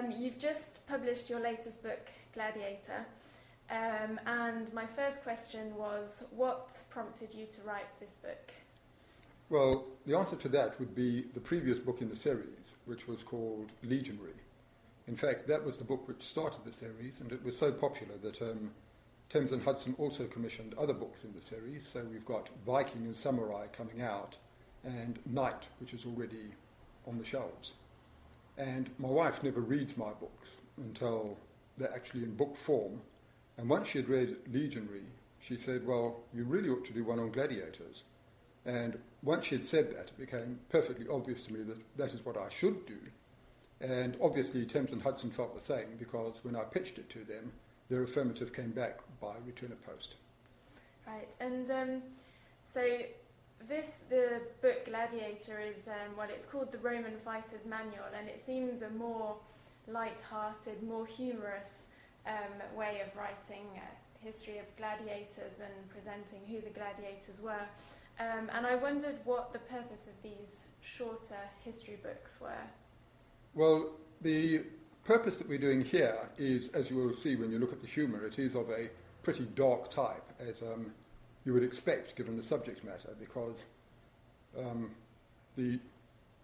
Um, you've just published your latest book, Gladiator. Um, and my first question was what prompted you to write this book? Well, the answer to that would be the previous book in the series, which was called Legionary. In fact, that was the book which started the series, and it was so popular that um, Thames and Hudson also commissioned other books in the series. So we've got Viking and Samurai coming out, and Knight, which is already on the shelves. And my wife never reads my books until they're actually in book form. And once she had read Legionary, she said, Well, you really ought to do one on gladiators. And once she had said that, it became perfectly obvious to me that that is what I should do. And obviously, Thames and Hudson felt the same because when I pitched it to them, their affirmative came back by return of post. Right, and um, so this the book Gladiator is um, well, it's called the Roman Fighter's Manual, and it seems a more light-hearted, more humorous um, way of writing uh, history of gladiators and presenting who the gladiators were. Um, and I wondered what the purpose of these shorter history books were. Well, the purpose that we're doing here is, as you will see when you look at the humour, it is of a pretty dark type, as you would expect given the subject matter, because um, the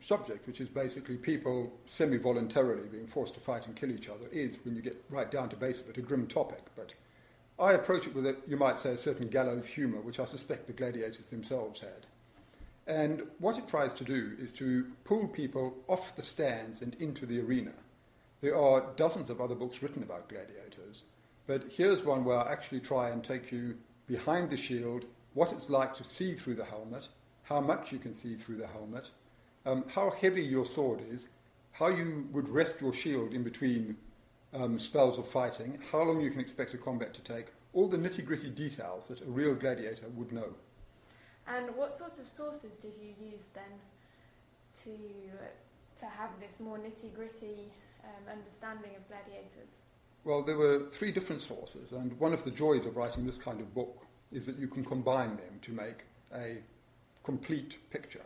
subject, which is basically people semi voluntarily being forced to fight and kill each other, is, when you get right down to base of it, a grim topic. But I approach it with, a, you might say, a certain gallows humour, which I suspect the gladiators themselves had. And what it tries to do is to pull people off the stands and into the arena. There are dozens of other books written about gladiators, but here's one where I actually try and take you behind the shield, what it's like to see through the helmet, how much you can see through the helmet, um, how heavy your sword is, how you would rest your shield in between um, spells of fighting, how long you can expect a combat to take, all the nitty gritty details that a real gladiator would know. And what sort of sources did you use then to to have this more nitty gritty um, understanding of gladiators? Well, there were three different sources, and one of the joys of writing this kind of book is that you can combine them to make a complete picture.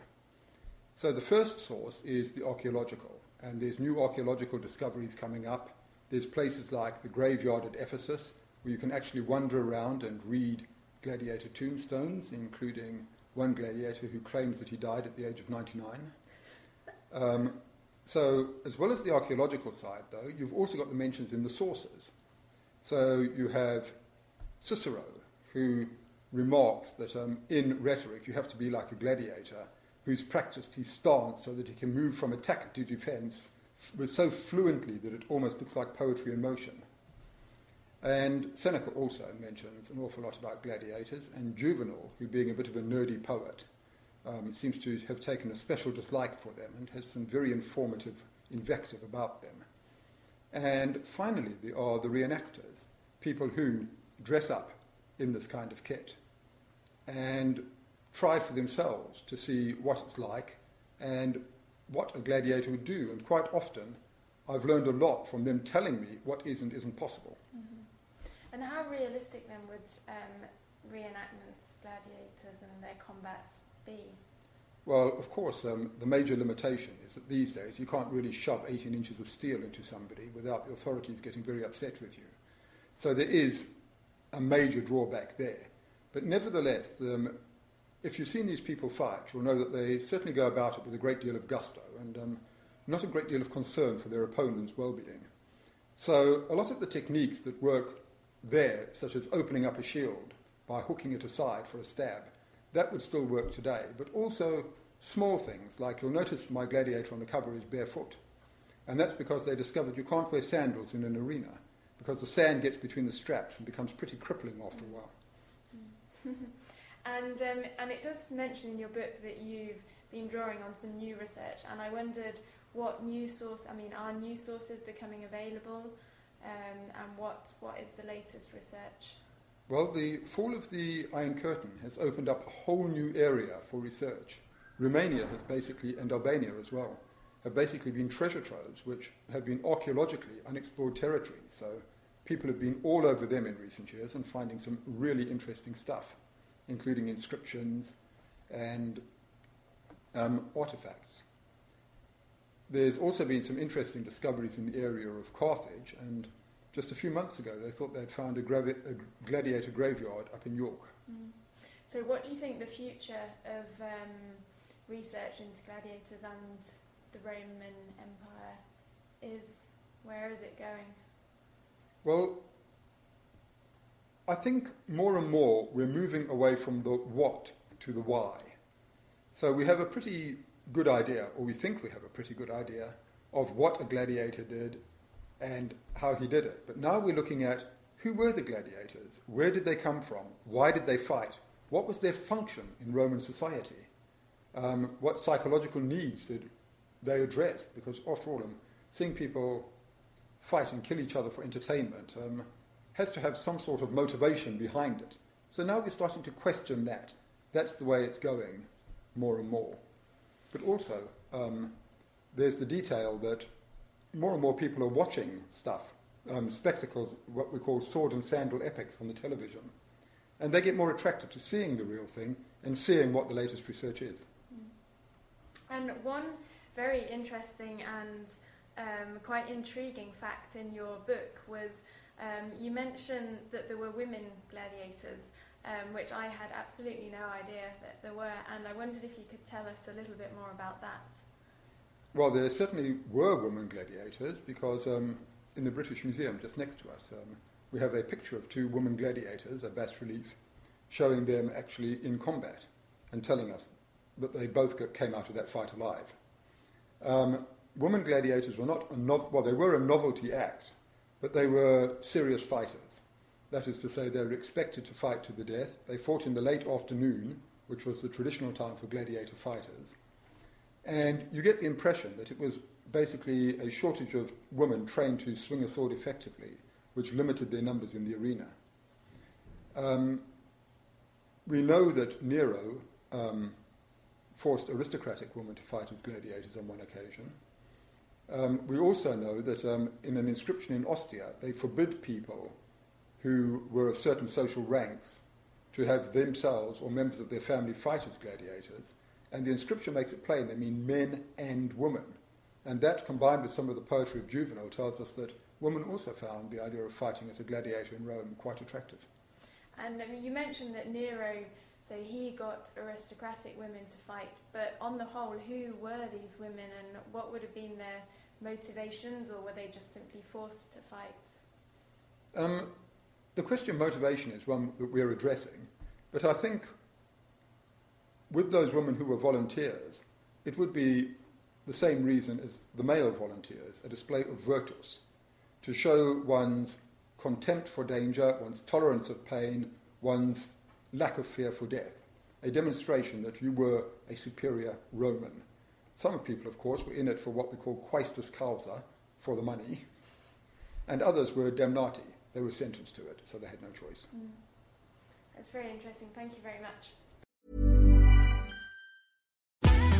So the first source is the archaeological, and there's new archaeological discoveries coming up. There's places like the graveyard at Ephesus, where you can actually wander around and read gladiator tombstones, including one gladiator who claims that he died at the age of 99. Um, so, as well as the archaeological side, though, you've also got the mentions in the sources. So, you have Cicero, who remarks that um, in rhetoric you have to be like a gladiator who's practiced his stance so that he can move from attack to defense f- so fluently that it almost looks like poetry in motion. And Seneca also mentions an awful lot about gladiators, and Juvenal, who being a bit of a nerdy poet, um, seems to have taken a special dislike for them and has some very informative invective about them. And finally, there are the reenactors, people who dress up in this kind of kit and try for themselves to see what it's like and what a gladiator would do. And quite often, I've learned a lot from them telling me what is and isn't possible. And how realistic then would um, reenactments gladiators and their combats be? Well, of course, um, the major limitation is that these days you can't really shove 18 inches of steel into somebody without the authorities getting very upset with you. So there is a major drawback there. But nevertheless, um, if you've seen these people fight, you'll know that they certainly go about it with a great deal of gusto and um, not a great deal of concern for their opponent's well being. So a lot of the techniques that work there, such as opening up a shield by hooking it aside for a stab, that would still work today. But also small things, like you'll notice my gladiator on the cover is barefoot. And that's because they discovered you can't wear sandals in an arena because the sand gets between the straps and becomes pretty crippling after a while. and, um, and it does mention in your book that you've been drawing on some new research, and I wondered what new source, I mean, are new sources becoming available, um, and what, what is the latest research? Well, the fall of the Iron Curtain has opened up a whole new area for research. Romania has basically, and Albania as well, have basically been treasure troves which have been archaeologically unexplored territory. So people have been all over them in recent years and finding some really interesting stuff, including inscriptions and um, artifacts. There's also been some interesting discoveries in the area of Carthage, and just a few months ago they thought they'd found a, gravi- a gladiator graveyard up in York. Mm. So, what do you think the future of um, research into gladiators and the Roman Empire is? Where is it going? Well, I think more and more we're moving away from the what to the why. So we have a pretty good idea, or we think we have a pretty good idea, of what a gladiator did and how he did it. But now we're looking at who were the gladiators? Where did they come from? Why did they fight? What was their function in Roman society? Um, what psychological needs did they address? Because after all, um, seeing people fight and kill each other for entertainment um, has to have some sort of motivation behind it. So now we're starting to question that. That's the way it's going more and more. But also, um, there's the detail that more and more people are watching stuff, um, spectacles, what we call sword and sandal epics on the television. And they get more attracted to seeing the real thing and seeing what the latest research is. And one very interesting and um, quite intriguing fact in your book was um, you mentioned that there were women gladiators, um, which I had absolutely no idea that there were, and I wondered if you could tell us a little bit more about that. Well, there certainly were women gladiators because um, in the British Museum just next to us, um, we have a picture of two women gladiators, a bas relief, showing them actually in combat and telling us that they both came out of that fight alive. Um, women gladiators were not a no- well, they were a novelty act, but they were serious fighters. That is to say, they were expected to fight to the death. They fought in the late afternoon, which was the traditional time for gladiator fighters. And you get the impression that it was basically a shortage of women trained to swing a sword effectively, which limited their numbers in the arena. Um, we know that Nero um, forced aristocratic women to fight as gladiators on one occasion. Um, we also know that um, in an inscription in Ostia, they forbid people who were of certain social ranks to have themselves or members of their family fight as gladiators. And the inscription makes it plain they mean men and women. And that, combined with some of the poetry of Juvenal, tells us that women also found the idea of fighting as a gladiator in Rome quite attractive. And I mean, you mentioned that Nero, so he got aristocratic women to fight, but on the whole, who were these women and what would have been their motivations, or were they just simply forced to fight? Um, the question of motivation is one that we're addressing, but I think with those women who were volunteers, it would be the same reason as the male volunteers, a display of virtus, to show one's contempt for danger, one's tolerance of pain, one's lack of fear for death, a demonstration that you were a superior Roman. Some people, of course, were in it for what we call quaestus causa, for the money, and others were damnati, they were sentenced to it, so they had no choice. Mm. That's very interesting. Thank you very much.